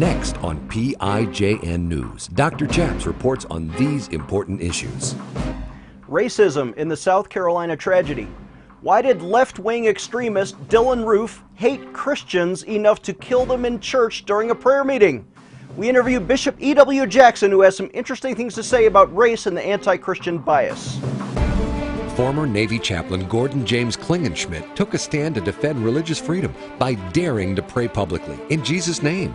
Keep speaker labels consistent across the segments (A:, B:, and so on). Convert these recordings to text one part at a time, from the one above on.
A: Next on PIJN News, Dr. Chaps reports on these important issues.
B: Racism in the South Carolina tragedy. Why did left wing extremist Dylann Roof hate Christians enough to kill them in church during a prayer meeting? We interview Bishop E.W. Jackson, who has some interesting things to say about race and the anti Christian bias.
A: Former Navy chaplain Gordon James Klingenschmitt took a stand to defend religious freedom by daring to pray publicly in Jesus' name.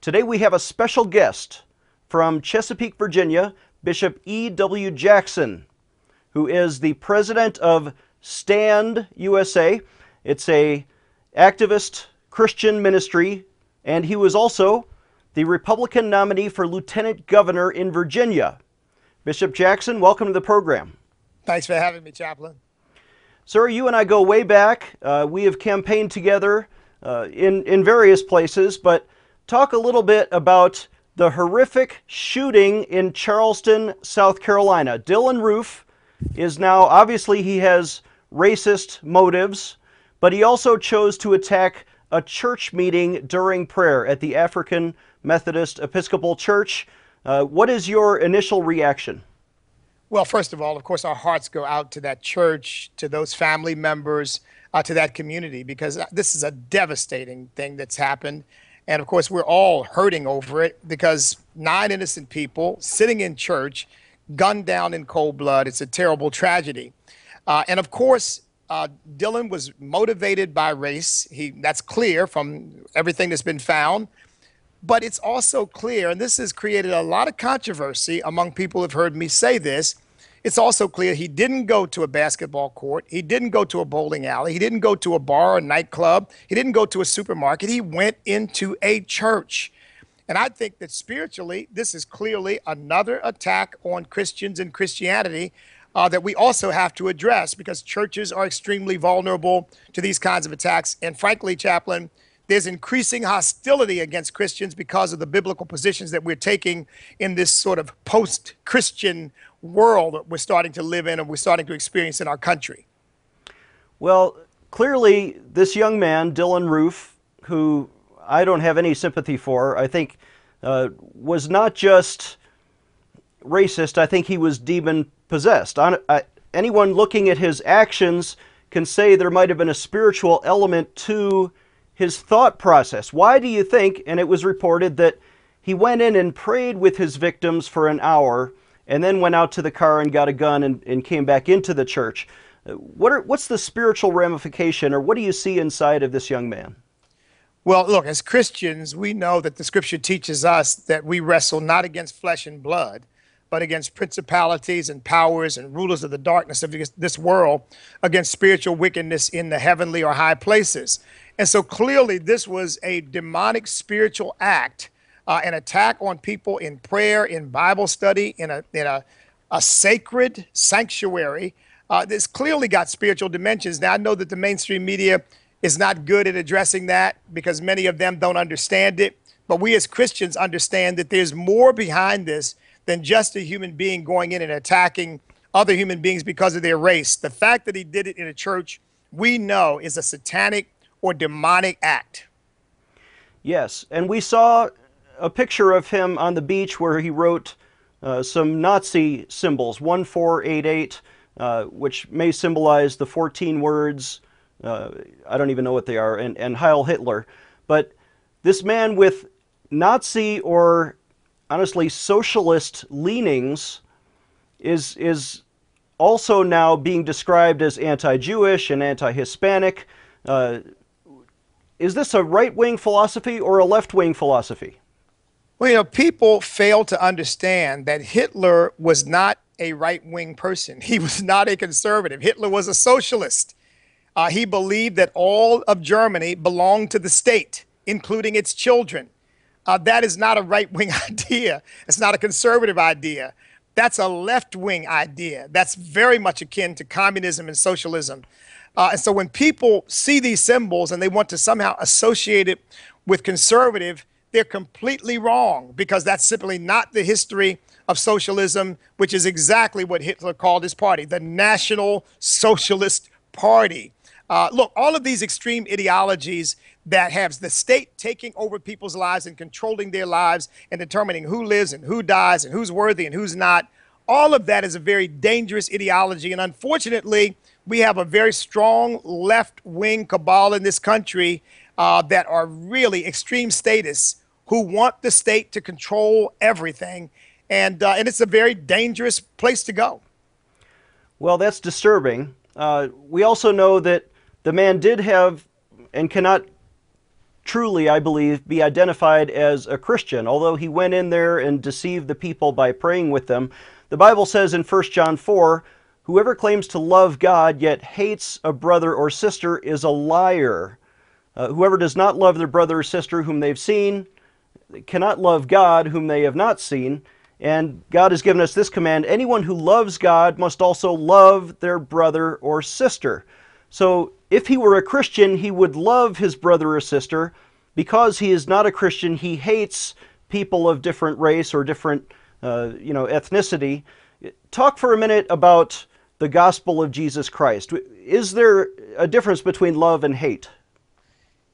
B: Today we have a special guest from Chesapeake, Virginia, Bishop E.W. Jackson, who is the president of Stand USA. It's a activist Christian ministry, and he was also the Republican nominee for lieutenant governor in Virginia. Bishop Jackson, welcome to the program.
C: Thanks for having me, Chaplain.
B: Sir, you and I go way back. Uh, we have campaigned together uh, in, in various places, but talk a little bit about the horrific shooting in Charleston, South Carolina. Dylann Roof is now, obviously, he has racist motives, but he also chose to attack a church meeting during prayer at the African Methodist Episcopal Church. Uh, what is your initial reaction?
C: Well, first of all, of course, our hearts go out to that church, to those family members, uh, to that community, because this is a devastating thing that's happened. And of course, we're all hurting over it because nine innocent people sitting in church, gunned down in cold blood. It's a terrible tragedy. Uh, and of course, uh, Dylann was motivated by race. He, that's clear from everything that's been found. But it's also clear, and this has created a lot of controversy among people who've heard me say this. It's also clear he didn't go to a basketball court. He didn't go to a bowling alley. He didn't go to a bar or nightclub. He didn't go to a supermarket. He went into a church. And I think that spiritually, this is clearly another attack on Christians and Christianity uh, that we also have to address because churches are extremely vulnerable to these kinds of attacks. And frankly, Chaplain, there's increasing hostility against Christians because of the biblical positions that we're taking in this sort of post Christian world that we're starting to live in and we're starting to experience in our country.
B: Well, clearly, this young man, Dylann Roof, who I don't have any sympathy for, I think uh, was not just racist, I think he was demon possessed. anyone looking at his actions can say there might have been a spiritual element to his thought process. Why do you think, and it was reported that he went in and prayed with his victims for an hour and then went out to the car and got a gun and, and came back into the church. What are, what's the spiritual ramification, or what do you see inside of this young man?
C: Well, look, as Christians, we know that the scripture teaches us that we wrestle not against flesh and blood, but against principalities and powers and rulers of the darkness of this world, against spiritual wickedness in the heavenly or high places. And so clearly, this was a demonic spiritual act, uh, an attack on people in prayer, in Bible study, in a, in a, a sacred sanctuary. Uh, this clearly got spiritual dimensions. Now, I know that the mainstream media is not good at addressing that because many of them don't understand it. But we as Christians understand that there's more behind this than just a human being going in and attacking other human beings because of their race. The fact that he did it in a church, we know, is a satanic or demonic act.
B: Yes, and we saw a picture of him on the beach where he wrote uh, some Nazi symbols, 1488, uh, which may symbolize the 14 words, uh, I don't even know what they are, and, and Heil Hitler. But this man with Nazi or honestly socialist leanings is, is also now being described as anti Jewish and anti Hispanic. Uh, is this a right wing philosophy or a left wing philosophy?
C: Well, you know, people fail to understand that Hitler was not a right wing person. He was not a conservative. Hitler was a socialist. Uh, he believed that all of Germany belonged to the state, including its children. Uh, that is not a right wing idea. It's not a conservative idea. That's a left wing idea. That's very much akin to communism and socialism. Uh, and so when people see these symbols and they want to somehow associate it with conservative, they're completely wrong because that's simply not the history of socialism, which is exactly what Hitler called his party, the National Socialist Party. Uh, look, all of these extreme ideologies that have the state taking over people's lives and controlling their lives and determining who lives and who dies and who's worthy and who's not, all of that is a very dangerous ideology. And unfortunately, we have a very strong left wing cabal in this country uh, that are really extreme statists who want the state to control everything. And, uh, and it's a very dangerous place to go.
B: Well, that's disturbing. Uh, we also know that the man did have and cannot truly, I believe, be identified as a Christian, although he went in there and deceived the people by praying with them. The Bible says in 1 John 4 Whoever claims to love God yet hates a brother or sister is a liar. Uh, whoever does not love their brother or sister whom they've seen cannot love God whom they have not seen. And God has given us this command anyone who loves God must also love their brother or sister. So if he were a Christian, he would love his brother or sister. Because he is not a Christian, he hates people of different race or different uh, you know, ethnicity. Talk for a minute about the gospel of Jesus Christ. Is there a difference between love and hate?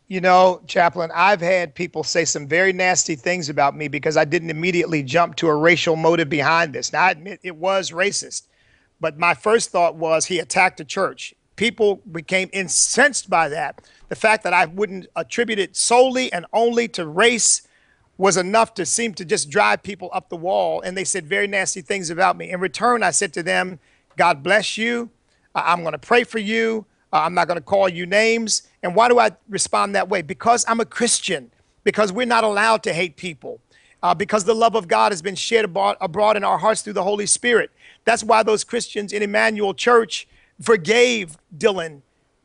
C: You know, Chaplain, I've had people say some very nasty things about me because I didn't immediately jump to a racial motive behind this. Now, I admit it was racist, but my first thought was he attacked a church. People became incensed by that. The fact that I wouldn't attribute it solely and only to race was enough to seem to just drive people up the wall. And they said very nasty things about me. In return, I said to them, God bless you. I'm going to pray for you. Uh, I'm not going to call you names. And why do I respond that way? Because I'm a Christian, because we're not allowed to hate people, uh, because the love of God has been shed abroad, abroad in our hearts through the Holy Spirit. That's why those Christians in Emanuel Church forgave Dylann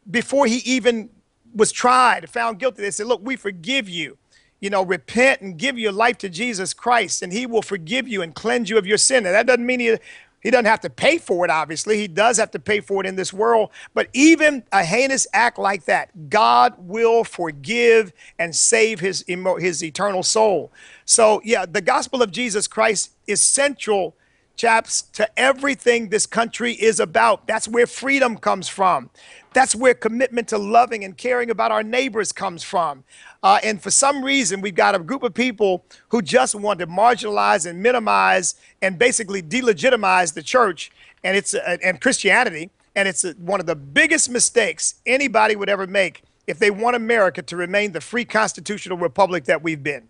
C: before he even was tried, found guilty. They said, Look, we forgive you. You know, repent and give your life to Jesus Christ, and he will forgive you and cleanse you of your sin. And that doesn't mean he he doesn't have to pay for it, obviously. He does have to pay for it in this world. But even a heinous act like that, God will forgive and save his, his eternal soul. So, yeah, the gospel of Jesus Christ is central, chaps, to everything this country is about. That's where freedom comes from. That's where commitment to loving and caring about our neighbors comes from. Uh, and for some reason, we've got a group of people who just want to marginalize and minimize and basically delegitimize the church and it's uh, and Christianity. And it's uh, one of the biggest mistakes anybody would ever make if they want America to remain the free constitutional republic that we've been.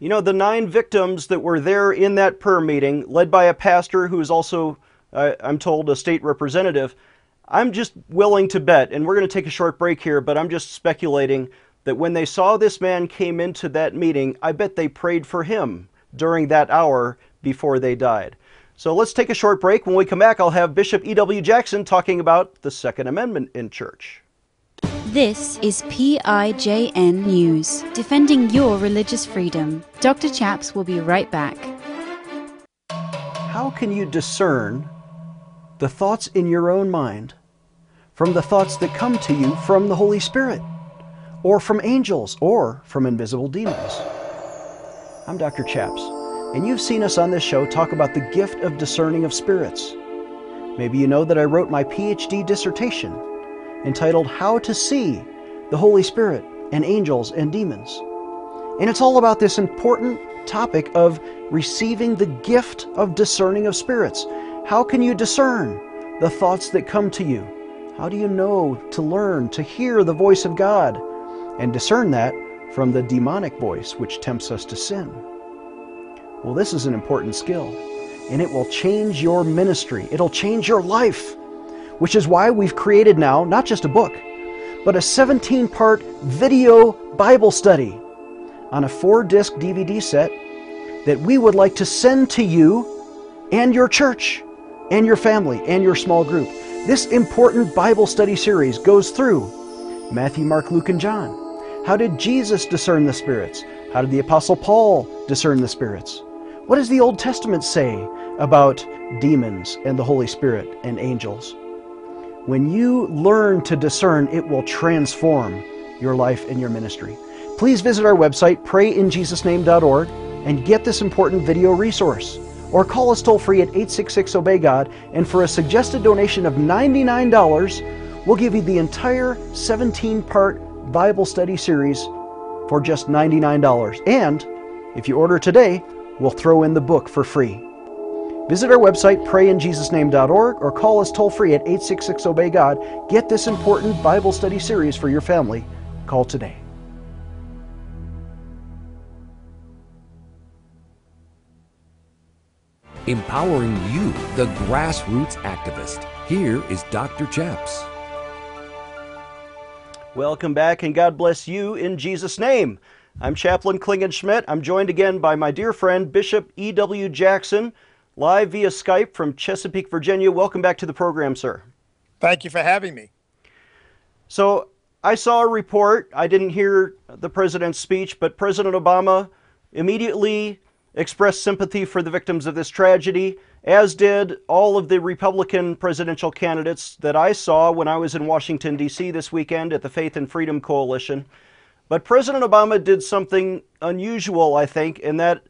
B: You know, the nine victims that were there in that prayer meeting, led by a pastor who is also, uh, I'm told, a state representative, I'm just willing to bet, and we're going to take a short break here, but I'm just speculating that when they saw this man came into that meeting, I bet they prayed for him during that hour before they died. So let's take a short break. When we come back, I'll have Bishop E.W. Jackson talking about the Second Amendment in church.
D: This is PIJN News, defending your religious freedom. Dr. Chaps will be right back.
B: How can you discern the thoughts in your own mind from the thoughts that come to you from the Holy Spirit? or from angels, or from invisible demons. I'm Dr. Chaps, and you've seen us on this show talk about the gift of discerning of spirits. Maybe you know that I wrote my PhD dissertation entitled How to See the Holy Spirit and Angels and Demons. And it's all about this important topic of receiving the gift of discerning of spirits. How can you discern the thoughts that come to you? How do you know to learn to hear the voice of God? and discern that from the demonic voice which tempts us to sin. Well, this is an important skill, and it will change your ministry. It'll change your life, which is why we've created now not just a book, but a 17 part video Bible study on a four disc DVD set that we would like to send to you and your church and your family and your small group. This important Bible study series goes through Matthew, Mark, Luke, and John. How did Jesus discern the spirits? How did the Apostle Paul discern the spirits? What does the Old Testament say about demons and the Holy Spirit and angels? When you learn to discern, it will transform your life and your ministry. Please visit our website, prayinjesusname.org, and get this important video resource. Or call us toll free at 866 Obey God, and for a suggested donation of $99, we'll give you the entire 17 part Bible study series for just $99. And if you order today, we'll throw in the book for free. Visit our website, prayinjesusname.org, or call us toll free at 866 Obey God. Get this important Bible study series for your family. Call today.
A: Empowering you, the grassroots activist. Here is Dr. Chaps.
B: Welcome back, and God bless you in Jesus' name. I'm Chaplain Klingenschmitt. I'm joined again by my dear friend, Bishop E.W. Jackson, live via Skype from Chesapeake, Virginia. Welcome back to the program, sir.
C: Thank you for having me.
B: So, I saw a report. I didn't hear the president's speech, but President Obama immediately expressed sympathy for the victims of this tragedy, as did all of the Republican presidential candidates that I saw when I was in Washington, D.C. this weekend at the Faith and Freedom Coalition. But President Obama did something unusual, I think, in that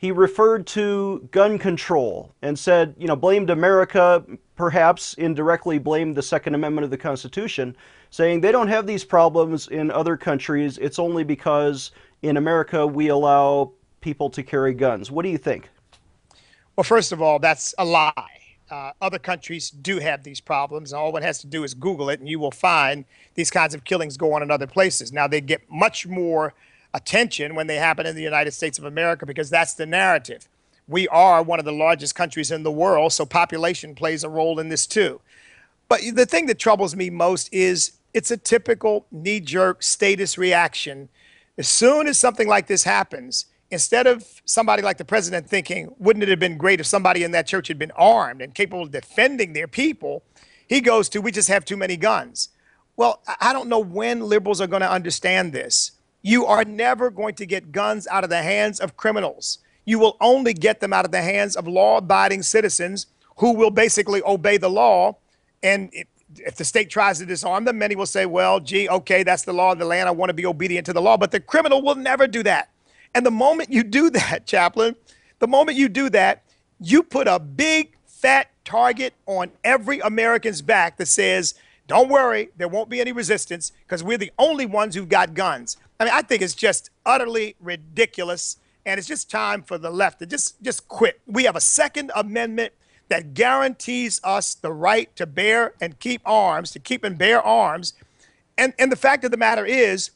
B: he referred to gun control and said, you know, blamed America, perhaps indirectly blamed the Second Amendment of the Constitution, saying they don't have these problems in other countries. It's only because in America we allow people to carry guns. What do you think?
C: Well, first of all, that's a lie. Uh, other countries do have these problems, and all one has to do is Google it, and you will find these kinds of killings go on in other places. Now, they get much more attention when they happen in the United States of America because that's the narrative. We are one of the largest countries in the world, so population plays a role in this too. But the thing that troubles me most is it's a typical knee jerk statist reaction. As soon as something like this happens, instead of somebody like the president thinking, wouldn't it have been great if somebody in that church had been armed and capable of defending their people, he goes to, we just have too many guns. Well, I don't know when liberals are going to understand this. You are never going to get guns out of the hands of criminals. You will only get them out of the hands of law abiding citizens who will basically obey the law. And if, if the state tries to disarm them, many will say, well, gee, okay, that's the law of the land. I want to be obedient to the law. But the criminal will never do that. And the moment you do that, chaplain, the moment you do that, you put a big fat target on every American's back that says, don't worry, there won't be any resistance because we're the only ones who've got guns. I mean, I think it's just utterly ridiculous. And it's just time for the left to just, just quit. We have a Second Amendment that guarantees us the right to bear and keep arms, to keep and bear arms. And, and the fact of the matter is,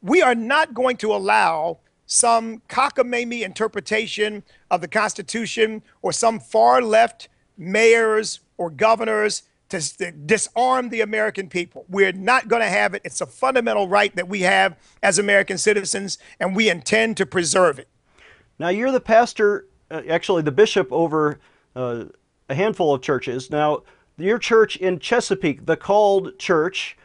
C: we are not going to allow some cockamamie interpretation of the Constitution or some far left mayors or governors to, disarm the American people. We're not going to have it. It's a fundamental right that we have as American citizens, and we intend to preserve it.
B: Now, you're the pastor, uh, actually, the bishop over uh, a handful of churches. Now, your church in Chesapeake, the called church,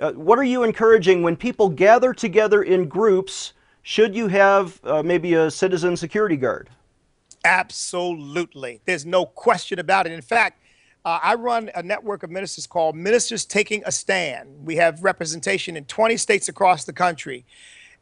B: uh, what are you encouraging when people gather together in groups? Should you have uh, maybe a citizen security guard?
C: Absolutely. There's no question about it. In fact, uh, I run a network of ministers called Ministers Taking a Stand. We have representation in 20 states across the country.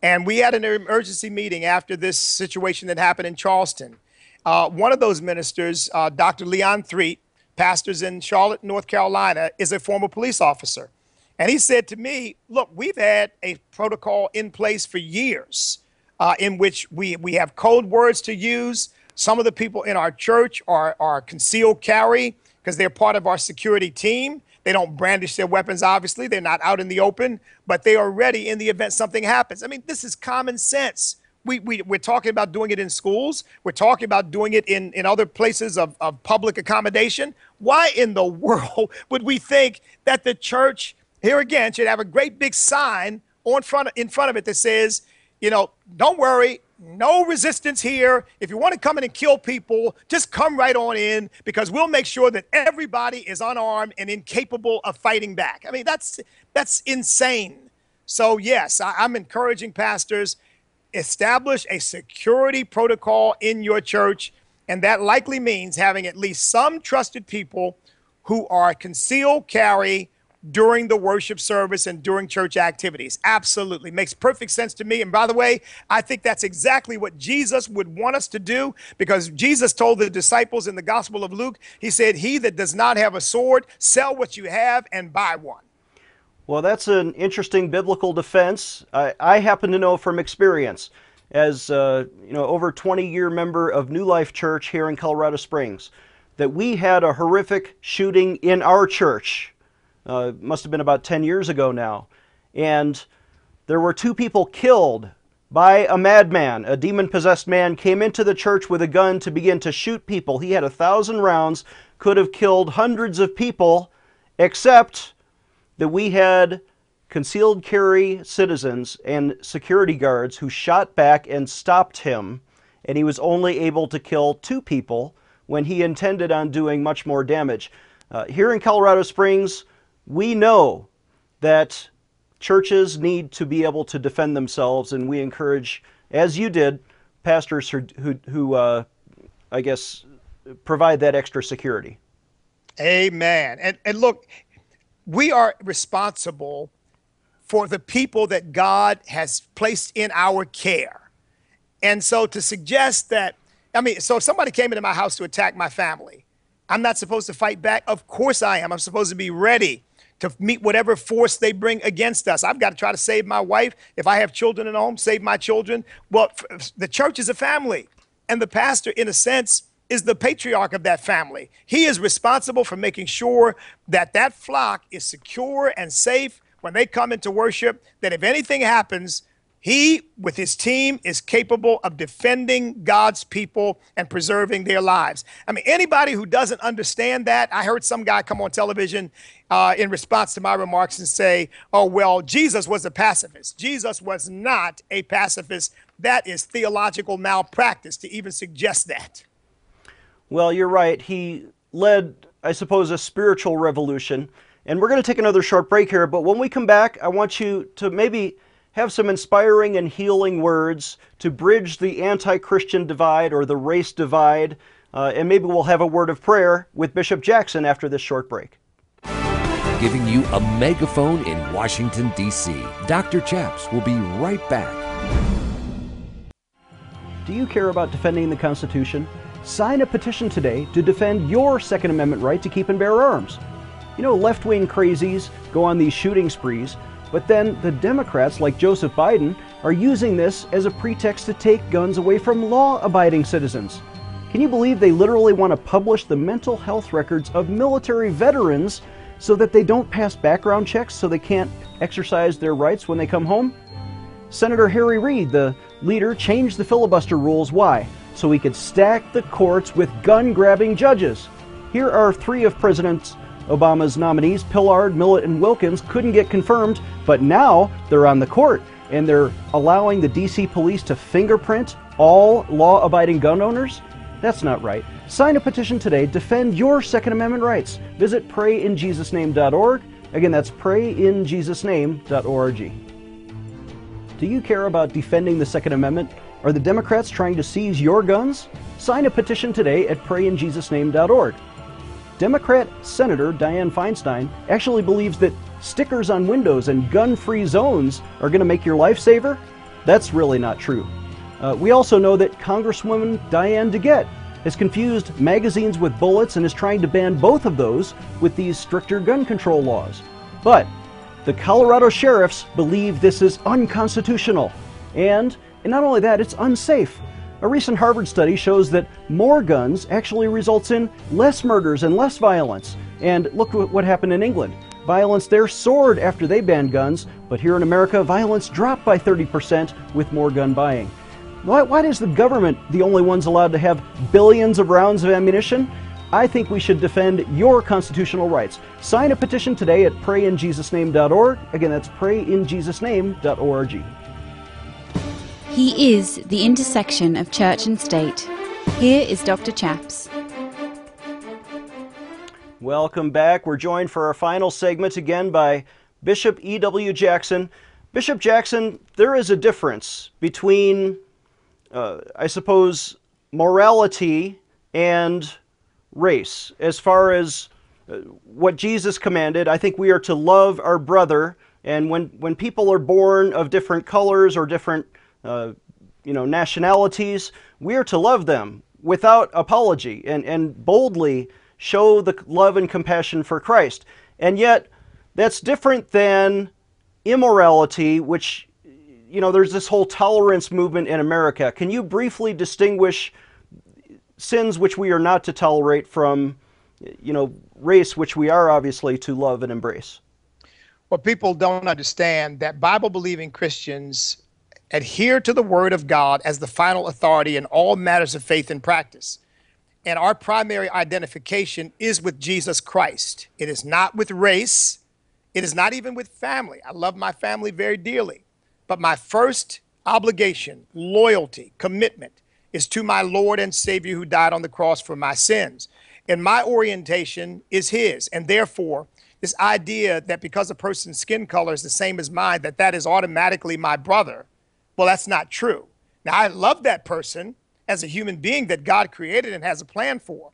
C: And we had an emergency meeting after this situation that happened in Charleston. Uh, one of those ministers, uh, Dr. Leon Threet, pastors in Charlotte, North Carolina, is a former police officer. And he said to me, Look, we've had a protocol in place for years uh, in which we, we have code words to use. Some of the people in our church are, are concealed carry because they're part of our security team. They don't brandish their weapons, obviously. They're not out in the open, but they are ready in the event something happens. I mean, this is common sense. We, we, we're talking about doing it in schools. We're talking about doing it in, in other places of, of public accommodation. Why in the world would we think that the church here again should have a great big sign on front in front of it that says, you know, don't worry, no resistance here. If you want to come in and kill people, just come right on in because we'll make sure that everybody is unarmed and incapable of fighting back. I mean, that's that's insane. So yes, I, am encouraging pastors. establish a security protocol in your church, and that likely means having at least some trusted people who are concealed carry during the worship service and during church activities. Absolutely. Makes perfect sense to me. And by the way, I think that's exactly what Jesus would want us to do because Jesus told the disciples in the Gospel of Luke, He said, He that does not have a sword, sell what you have and buy one.
B: Well, that's an interesting biblical defense. I, I happen to know from experience, as uh, you know, over 20-year member of New Life Church here in Colorado Springs, that we had a horrific shooting in our church uh, must have been about 10 years ago now. And there were two people killed by a madman. A demon possessed man came into the church with a gun to begin to shoot people. He had a thousand rounds, could have killed hundreds of people, except that we had concealed carry citizens and security guards who shot back and stopped him, and he was only able to kill two people when he intended on doing much more damage. Uh, here in Colorado Springs, we know that churches need to be able to defend themselves, and we encourage, as you did, pastors who, who, who uh, I guess, provide that extra security.
C: Amen. And, and look, we are responsible for the people that God has placed in our care. And so to suggest that, I mean, so if somebody came into my house to attack my family, I'm not supposed to fight back? Of course I am. I'm supposed to be ready to meet whatever force they bring against us. I've got to try to save my wife. If I have children at home, save my children. Well, the church is a family, and the pastor, in a sense, is the patriarch of that family. He is responsible for making sure that that flock is secure and safe when they come into worship, that if anything happens, he, with his team, is capable of defending God's people and preserving their lives. I mean, anybody who doesn't understand that, I heard some guy come on television uh, in response to my remarks and say, oh, well, Jesus was a pacifist. Jesus was not a pacifist. That is theological malpractice to even suggest that.
B: Well, you're right. He led, I suppose, a spiritual revolution. And we're going to take another short break here, but when we come back, I want you to maybe have some inspiring and healing words to bridge the anti Christian divide or the race divide. Uh, and maybe we'll have a word of prayer with Bishop Jackson after this short break.
A: Giving you a megaphone in Washington, D.C. Dr. Chaps will be right back.
B: Do you care about defending the Constitution? Sign a petition today to defend your Second Amendment right to keep and bear arms. You know, left wing crazies go on these shooting sprees but then the Democrats, like Joseph Biden, are using this as a pretext to take guns away from law abiding citizens. Can you believe they literally want to publish the mental health records of military veterans so that they don't pass background checks so they can't exercise their rights when they come home? Senator Harry Reid, the leader, changed the filibuster rules. Why? So he could stack the courts with gun grabbing judges. Here are three of President Obama's nominees, Pillard, Millett, and Wilkins, couldn't get confirmed, but now they're on the court and they're allowing the DC police to fingerprint all law abiding gun owners? That's not right. Sign a petition today. Defend your Second Amendment rights. Visit prayinjesusname.org. Again, that's prayinjesusname.org. Do you care about defending the Second Amendment? Are the Democrats trying to seize your guns? Sign a petition today at prayinjesusname.org. Democrat Senator Dianne Feinstein actually believes that stickers on windows and gun free zones are going to make your life saver. That's really not true. Uh, we also know that Congresswoman Diane DeGette has confused magazines with bullets and is trying to ban both of those with these stricter gun control laws. But the Colorado sheriffs believe this is unconstitutional. And, and not only that, it's unsafe. A recent Harvard study shows that more guns actually results in less murders and less violence. And look what happened in England. Violence there soared after they banned guns, but here in America, violence dropped by 30% with more gun buying. Why, why is the government the only ones allowed to have billions of rounds of ammunition? I think we should defend your constitutional rights. Sign a petition today at prayinjesusname.org. Again, that's prayinjesusname.org.
D: He is the intersection of church and state. Here is Dr. Chaps.
B: Welcome back. We're joined for our final segment again by Bishop E.W. Jackson. Bishop Jackson, there is a difference between, uh, I suppose, morality and race. As far as uh, what Jesus commanded, I think we are to love our brother. And when, when people are born of different colors or different uh, you know, nationalities, we are to love them without apology and, and boldly show the love and compassion for Christ. And yet, that's different than immorality, which, you know, there's this whole tolerance movement in America. Can you briefly distinguish sins which we are not to tolerate from, you know, race which we are obviously to love and embrace?
C: Well, people don't understand that Bible believing Christians adhere to the Word of God as the final authority in all matters of faith and practice. And our primary identification is with Jesus Christ. It is not with race. It is not even with family. I love my family very dearly. But my first obligation, loyalty, commitment is to my Lord and Savior who died on the cross for my sins. And my orientation is His. And therefore, this idea that because a person's skin color is the same as mine, that that is automatically my brother, well, that's not true. Now, I love that person as a human being that God created and has a plan for.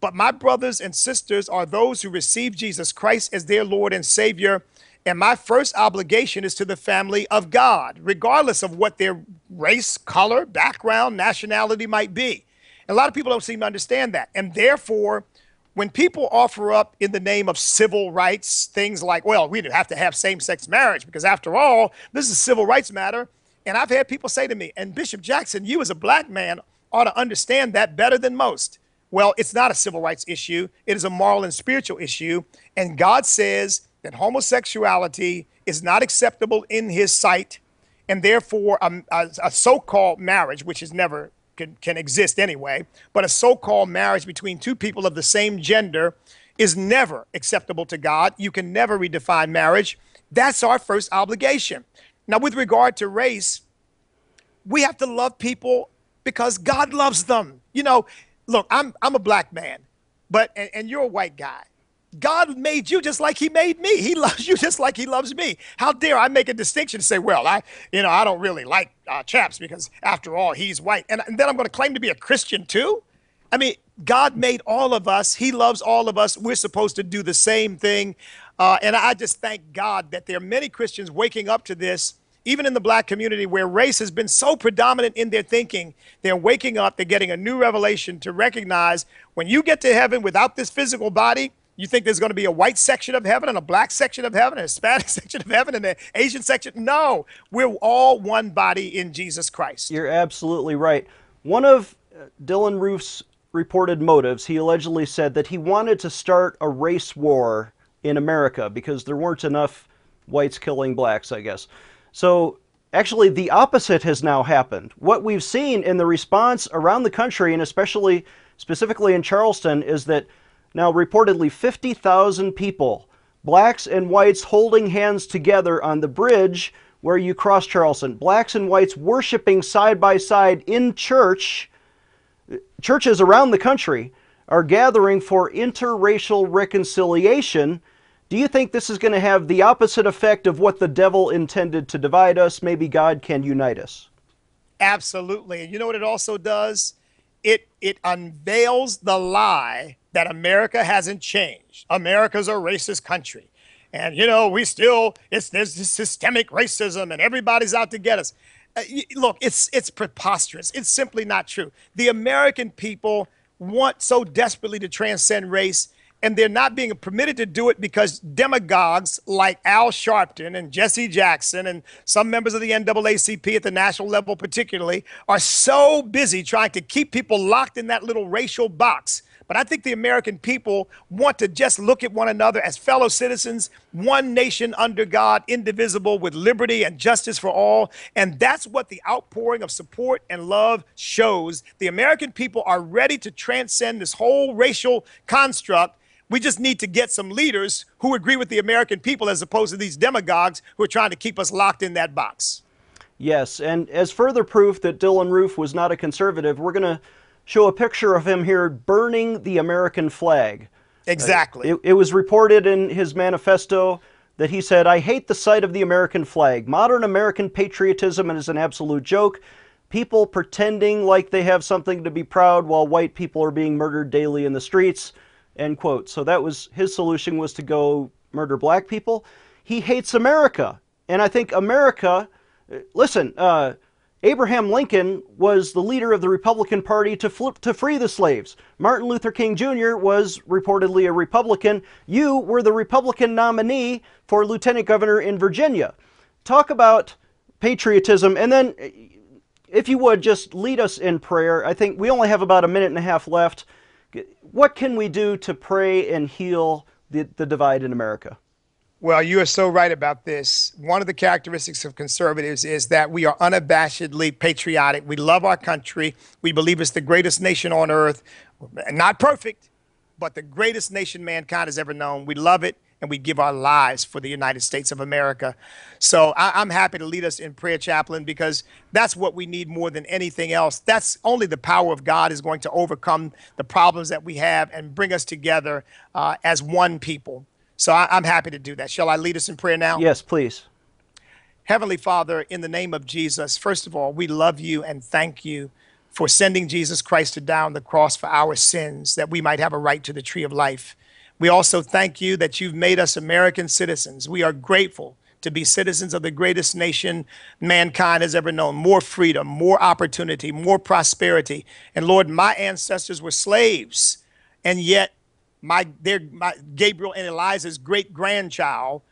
C: But my brothers and sisters are those who receive Jesus Christ as their Lord and Savior. And my first obligation is to the family of God, regardless of what their race, color, background, nationality might be. And a lot of people don't seem to understand that. And therefore, when people offer up in the name of civil rights things like, well, we have to have same sex marriage because after all, this is a civil rights matter. And I've had people say to me, and Bishop Jackson, you as a black man ought to understand that better than most. Well, it's not a civil rights issue, it is a moral and spiritual issue. And God says that homosexuality is not acceptable in his sight. And therefore, um, a, a, a so called marriage, which is never can, can exist anyway, but a so called marriage between two people of the same gender is never acceptable to God. You can never redefine marriage. That's our first obligation. Now, with regard to race, we have to love people because God loves them. You know, look, I'm I'm a black man, but and, and, you're a white guy. God made you just like He made me. He loves you just like He loves me. How dare I make a distinction and say, well, I, you know, I don't really like uh, Chaps because after all, he's white, and, and then I'm going to claim to be a Christian too. I mean, God made all of us. He loves all of us. We're supposed to do the same thing. Uh, and I just thank God that there are many Christians waking up to this even in the black community where race has been so predominant in their thinking, they're waking up, they're getting a new revelation to recognize when you get to heaven without this physical body, you think there's going to be a white section of heaven and a black section of heaven, a Hispanic section of heaven and an Asian section? No, we're all one body in Jesus Christ.
B: You're absolutely right. One of Dylann Roof's reported motives, he allegedly said that he wanted to start a race war in America because there weren't enough whites killing blacks, I guess. So actually the opposite has now happened. What we've seen in the response around the country, and especially specifically in Charleston, is that now reportedly 50,000 people, blacks and whites holding hands together on the bridge where you cross Charleston, blacks and whites worshiping side by side in church. Churches around the country are gathering for interracial reconciliation do you think this is going to have the opposite effect of what the devil intended to divide us? Maybe God can unite us.
C: Absolutely. And you know what it also does? It it unveils the lie that America hasn't changed. America's a racist country. And you know, we still it's there's this systemic racism and everybody's out to get us. Uh, look, it's it's preposterous. It's simply not true. The American people want so desperately to transcend race and they're not being permitted to do it because demagogues like Al Sharpton and Jesse Jackson and some members of the NAACP at the national level, particularly, are so busy trying to keep people locked in that little racial box. But I think the American people want to just look at one another as fellow citizens, one nation under God, indivisible, with liberty and justice for all. And that's what the outpouring of support and love shows. The American people are ready to transcend this whole racial construct we just need to get some leaders who agree with the American people as opposed to these demagogues who are trying to keep us locked in that box.
B: Yes, and as further proof that Dylann Roof was not a conservative, we're going to show a picture of him here burning the American flag.
C: Exactly.
B: Uh, it, it was reported in his manifesto that he said, I hate the sight of the American flag. Modern American patriotism is an absolute joke. People pretending like they have something to be proud while white people are being murdered daily in the streets. End quote. So that was his solution was to go murder black people. He hates America. And I think America, listen, uh, Abraham Lincoln was the leader of the Republican Party to, flip, to free the slaves. Martin Luther King Jr. was reportedly a Republican. You were the Republican nominee for lieutenant governor in Virginia. Talk about patriotism, and then, if you would, just lead us in prayer. I think we only have about a minute and a half left. What can we do to pray and heal the, the divide in America?
C: Well, you are so right about this. One of the characteristics of conservatives is that we are unabashedly patriotic. We love our country. We believe it's the greatest nation on earth. Not perfect, but the greatest nation mankind has ever known. We love it and we give our lives for the United States of America. So I, am happy to lead us in prayer, chaplain, because that's what we need more than anything else. That's only the power of God is going to overcome the problems that we have and bring us together uh, as one people. So I, I'm happy to do that. Shall I lead us in prayer now?
B: Yes, please.
C: Heavenly Father, in the name of Jesus, first of all, we love you and thank you for sending Jesus Christ to die on the cross for our sins, that we might have a right to the tree of life. We also thank you that you've made us American citizens. We are grateful to be citizens of the greatest nation mankind has ever known. More freedom, more opportunity, more prosperity. And Lord, my ancestors were slaves, and yet my, their, my Gabriel and Eliza's great grandchild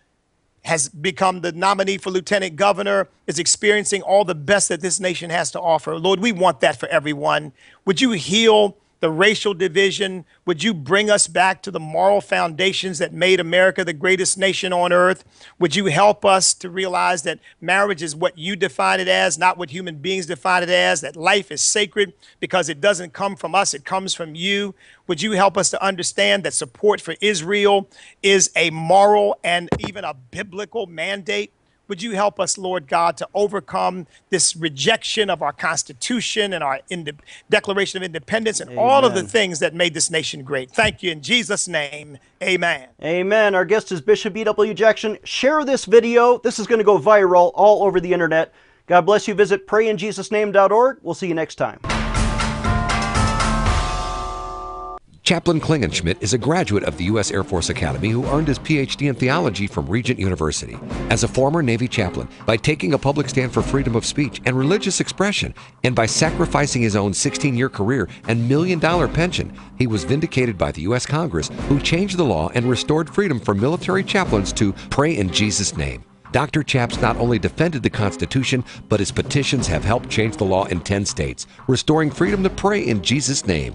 C: has become the nominee for lieutenant governor, is experiencing all the best that this nation has to offer. Lord, we want that for everyone. Would you heal the racial division? Would you bring us back to the moral foundations that made America the greatest nation on earth? Would you help us to realize that marriage is what you define it as, not what human beings define it as, that life is sacred because it doesn't come from us, it comes from you? Would you help us to understand that support for Israel is a moral and even a biblical mandate? Would you help us, Lord God, to overcome this rejection of our Constitution and our ind- Declaration of Independence and Amen. all of the things that made this nation great? Thank you in Jesus' name. Amen.
B: Amen. Our guest is Bishop E.W. Jackson. Share this video. This is going to go viral all over the internet. God bless you. Visit prayinjesusname.org. We'll see you next time.
A: Chaplain Klingenschmitt is a graduate of the U.S. Air Force Academy who earned his PhD in theology from Regent University. As a former Navy chaplain, by taking a public stand for freedom of speech and religious expression, and by sacrificing his own 16 year career and million dollar pension, he was vindicated by the U.S. Congress, who changed the law and restored freedom for military chaplains to pray in Jesus' name. Dr. Chaps not only defended the Constitution, but his petitions have helped change the law in 10 states, restoring freedom to pray in Jesus' name.